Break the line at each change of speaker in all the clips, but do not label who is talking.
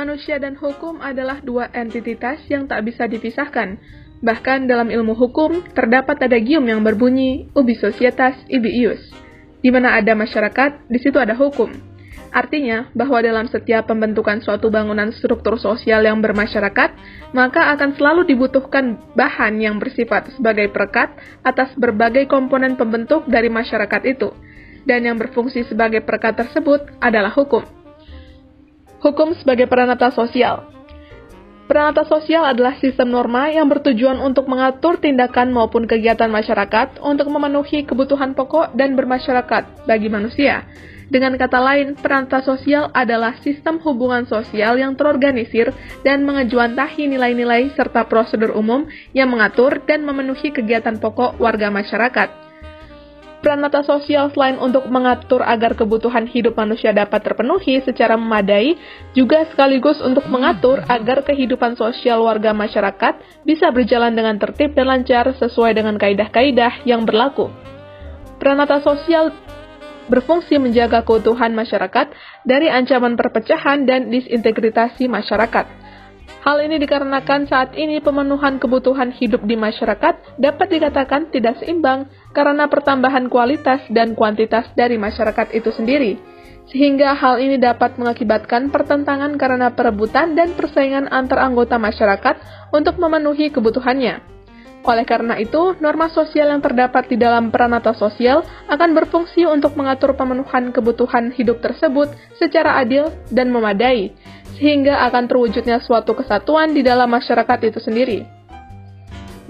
manusia dan hukum adalah dua entitas yang tak bisa dipisahkan. Bahkan dalam ilmu hukum, terdapat adagium yang berbunyi ubi societas ibi ius. Di mana ada masyarakat, di situ ada hukum. Artinya, bahwa dalam setiap pembentukan suatu bangunan struktur sosial yang bermasyarakat, maka akan selalu dibutuhkan bahan yang bersifat sebagai perekat atas berbagai komponen pembentuk dari masyarakat itu. Dan yang berfungsi sebagai perekat tersebut adalah hukum. Hukum sebagai peranata sosial. Peranata sosial adalah sistem norma yang bertujuan untuk mengatur tindakan maupun kegiatan masyarakat untuk memenuhi kebutuhan pokok dan bermasyarakat bagi manusia. Dengan kata lain, peranata sosial adalah sistem hubungan sosial yang terorganisir dan mengejuantahi nilai-nilai serta prosedur umum yang mengatur dan memenuhi kegiatan pokok warga masyarakat. Peranata sosial selain untuk mengatur agar kebutuhan hidup manusia dapat terpenuhi secara memadai, juga sekaligus untuk mengatur agar kehidupan sosial warga masyarakat bisa berjalan dengan tertib dan lancar sesuai dengan kaidah-kaidah yang berlaku. Peranata sosial berfungsi menjaga keutuhan masyarakat dari ancaman perpecahan dan disintegritasi masyarakat. Hal ini dikarenakan saat ini pemenuhan kebutuhan hidup di masyarakat dapat dikatakan tidak seimbang karena pertambahan kualitas dan kuantitas dari masyarakat itu sendiri. Sehingga hal ini dapat mengakibatkan pertentangan karena perebutan dan persaingan antar anggota masyarakat untuk memenuhi kebutuhannya. Oleh karena itu, norma sosial yang terdapat di dalam peranata sosial akan berfungsi untuk mengatur pemenuhan kebutuhan hidup tersebut secara adil dan memadai, sehingga akan terwujudnya suatu kesatuan di dalam masyarakat itu sendiri.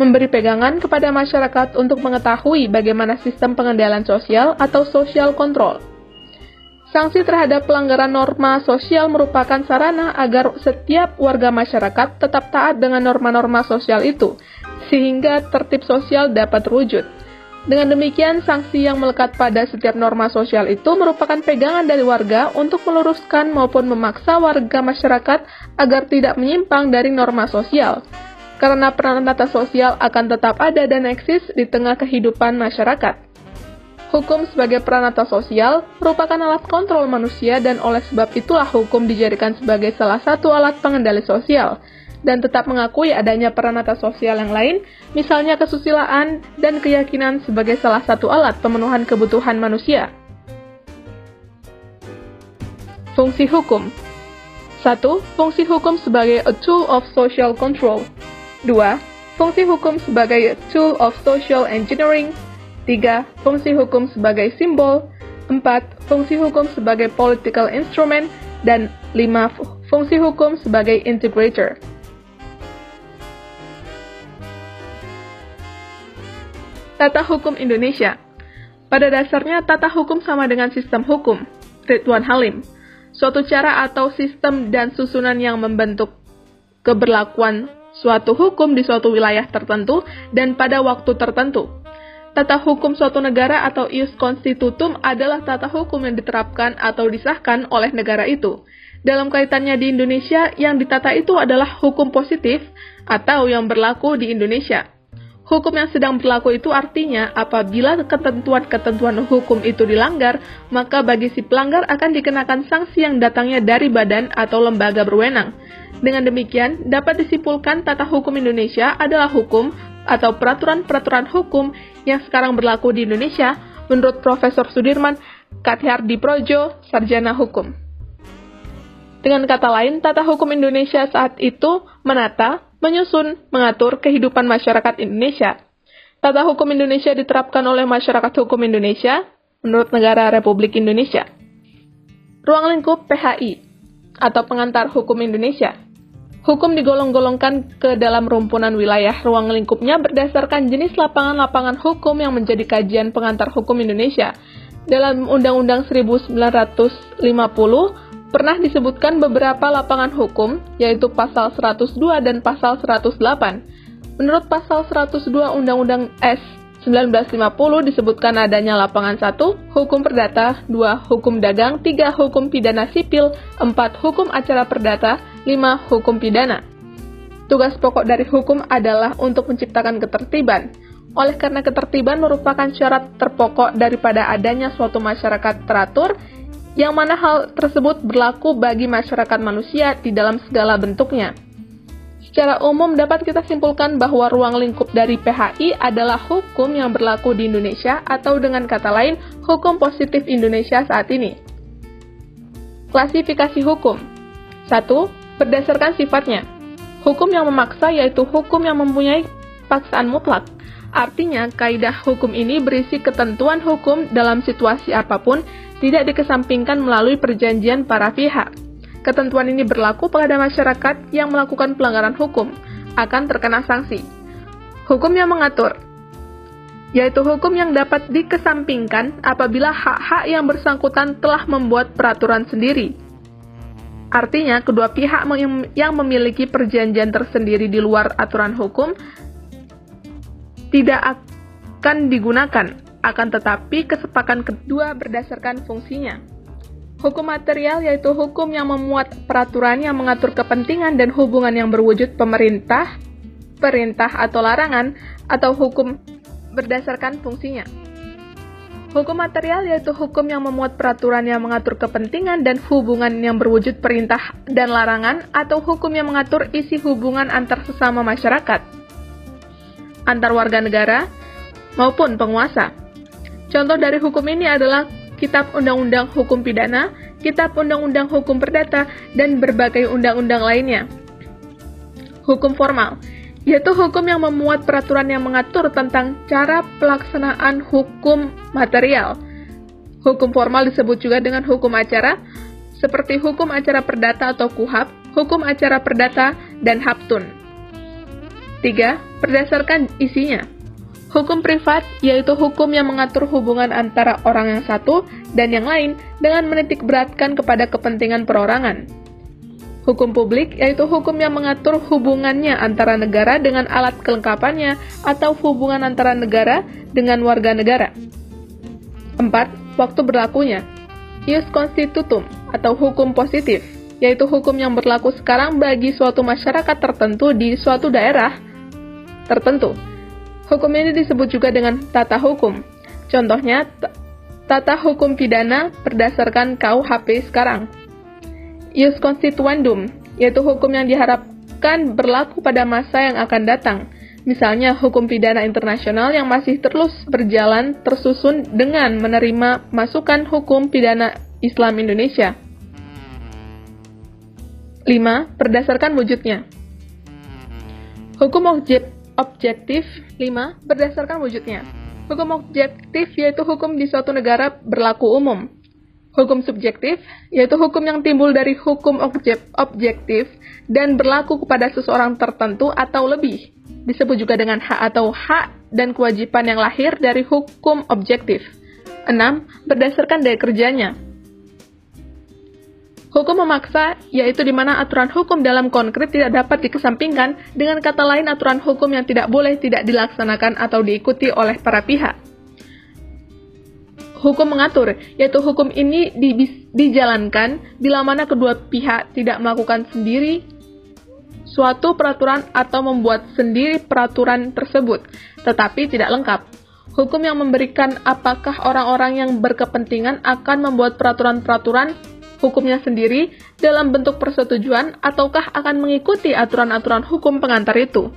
Memberi pegangan kepada masyarakat untuk mengetahui bagaimana sistem pengendalian sosial atau social control. Sanksi terhadap pelanggaran norma sosial merupakan sarana agar setiap warga masyarakat tetap taat dengan norma-norma sosial itu, sehingga tertib sosial dapat terwujud. Dengan demikian, sanksi yang melekat pada setiap norma sosial itu merupakan pegangan dari warga untuk meluruskan maupun memaksa warga masyarakat agar tidak menyimpang dari norma sosial. Karena peran tata sosial akan tetap ada dan eksis di tengah kehidupan masyarakat. Hukum sebagai peranata sosial merupakan alat kontrol manusia dan oleh sebab itulah hukum dijadikan sebagai salah satu alat pengendali sosial dan tetap mengakui adanya peranata sosial yang lain, misalnya kesusilaan dan keyakinan sebagai salah satu alat pemenuhan kebutuhan manusia. Fungsi hukum 1. Fungsi hukum sebagai a tool of social control 2. Fungsi hukum sebagai tool of social engineering 3. Fungsi hukum sebagai simbol 4. Fungsi hukum sebagai political instrument dan 5. Fungsi hukum sebagai integrator. Tata Hukum Indonesia Pada dasarnya, tata hukum sama dengan sistem hukum. Ridwan Halim Suatu cara atau sistem dan susunan yang membentuk keberlakuan suatu hukum di suatu wilayah tertentu dan pada waktu tertentu. Tata hukum suatu negara atau ius constitutum adalah tata hukum yang diterapkan atau disahkan oleh negara itu. Dalam kaitannya di Indonesia, yang ditata itu adalah hukum positif atau yang berlaku di Indonesia. Hukum yang sedang berlaku itu artinya apabila ketentuan-ketentuan hukum itu dilanggar, maka bagi si pelanggar akan dikenakan sanksi yang datangnya dari badan atau lembaga berwenang. Dengan demikian, dapat disimpulkan tata hukum Indonesia adalah hukum atau peraturan-peraturan hukum yang sekarang berlaku di Indonesia menurut Profesor Sudirman Kathyardi Projo, Sarjana Hukum. Dengan kata lain, tata hukum Indonesia saat itu menata, menyusun, mengatur kehidupan masyarakat Indonesia. Tata hukum Indonesia diterapkan oleh masyarakat hukum Indonesia menurut negara Republik Indonesia. Ruang lingkup PHI atau pengantar hukum Indonesia. Hukum digolong-golongkan ke dalam rumpunan wilayah ruang lingkupnya berdasarkan jenis lapangan-lapangan hukum yang menjadi kajian pengantar hukum Indonesia. Dalam Undang-Undang 1950, pernah disebutkan beberapa lapangan hukum, yaitu pasal 102 dan pasal 108. Menurut pasal 102 Undang-Undang S 1950 disebutkan adanya lapangan 1, hukum perdata, 2, hukum dagang, 3, hukum pidana sipil, 4, hukum acara perdata, 5, hukum pidana. Tugas pokok dari hukum adalah untuk menciptakan ketertiban. Oleh karena ketertiban merupakan syarat terpokok daripada adanya suatu masyarakat teratur yang mana hal tersebut berlaku bagi masyarakat manusia di dalam segala bentuknya. Secara umum dapat kita simpulkan bahwa ruang lingkup dari PHI adalah hukum yang berlaku di Indonesia atau dengan kata lain, hukum positif Indonesia saat ini. Klasifikasi hukum 1. Berdasarkan sifatnya Hukum yang memaksa yaitu hukum yang mempunyai paksaan mutlak. Artinya, kaidah hukum ini berisi ketentuan hukum dalam situasi apa pun tidak dikesampingkan melalui perjanjian para pihak. Ketentuan ini berlaku pada masyarakat yang melakukan pelanggaran hukum, akan terkena sanksi. Hukum yang mengatur, yaitu hukum yang dapat dikesampingkan apabila hak-hak yang bersangkutan telah membuat peraturan sendiri. Artinya, kedua pihak yang memiliki perjanjian tersendiri di luar aturan hukum tidak akan digunakan, akan tetapi kesepakatan kedua berdasarkan fungsinya. Hukum material yaitu hukum yang memuat peraturan yang mengatur kepentingan dan hubungan yang berwujud pemerintah, perintah atau larangan, atau hukum berdasarkan fungsinya. Hukum material yaitu hukum yang memuat peraturan yang mengatur kepentingan dan hubungan yang berwujud perintah dan larangan, atau hukum yang mengatur isi hubungan antar sesama masyarakat, antar warga negara, maupun penguasa. Contoh dari hukum ini adalah Kitab Undang-Undang Hukum Pidana, Kitab Undang-Undang Hukum Perdata, dan berbagai undang-undang lainnya. Hukum formal yaitu hukum yang memuat peraturan yang mengatur tentang cara pelaksanaan hukum material. Hukum formal disebut juga dengan hukum acara, seperti hukum acara perdata atau KUHAP, hukum acara perdata, dan HAPTUN. 3. Berdasarkan isinya. Hukum privat yaitu hukum yang mengatur hubungan antara orang yang satu dan yang lain dengan menitik beratkan kepada kepentingan perorangan. Hukum publik yaitu hukum yang mengatur hubungannya antara negara dengan alat kelengkapannya atau hubungan antara negara dengan warga negara. 4. Waktu berlakunya. Ius constitutum atau hukum positif, yaitu hukum yang berlaku sekarang bagi suatu masyarakat tertentu di suatu daerah tertentu Hukum ini disebut juga dengan tata hukum. Contohnya, tata hukum pidana berdasarkan KUHP sekarang. Ius constituendum, yaitu hukum yang diharapkan berlaku pada masa yang akan datang. Misalnya, hukum pidana internasional yang masih terus berjalan tersusun dengan menerima masukan hukum pidana Islam Indonesia. 5. Berdasarkan wujudnya. Hukum objek objektif 5. Berdasarkan wujudnya. Hukum objektif yaitu hukum di suatu negara berlaku umum. Hukum subjektif yaitu hukum yang timbul dari hukum objek objektif dan berlaku kepada seseorang tertentu atau lebih. Disebut juga dengan hak atau hak dan kewajiban yang lahir dari hukum objektif. 6. Berdasarkan daya kerjanya. Hukum memaksa yaitu di mana aturan hukum dalam konkret tidak dapat dikesampingkan, dengan kata lain aturan hukum yang tidak boleh tidak dilaksanakan atau diikuti oleh para pihak. Hukum mengatur, yaitu hukum ini di, dijalankan bila mana kedua pihak tidak melakukan sendiri suatu peraturan atau membuat sendiri peraturan tersebut, tetapi tidak lengkap. Hukum yang memberikan apakah orang-orang yang berkepentingan akan membuat peraturan-peraturan hukumnya sendiri dalam bentuk persetujuan ataukah akan mengikuti aturan-aturan hukum pengantar itu.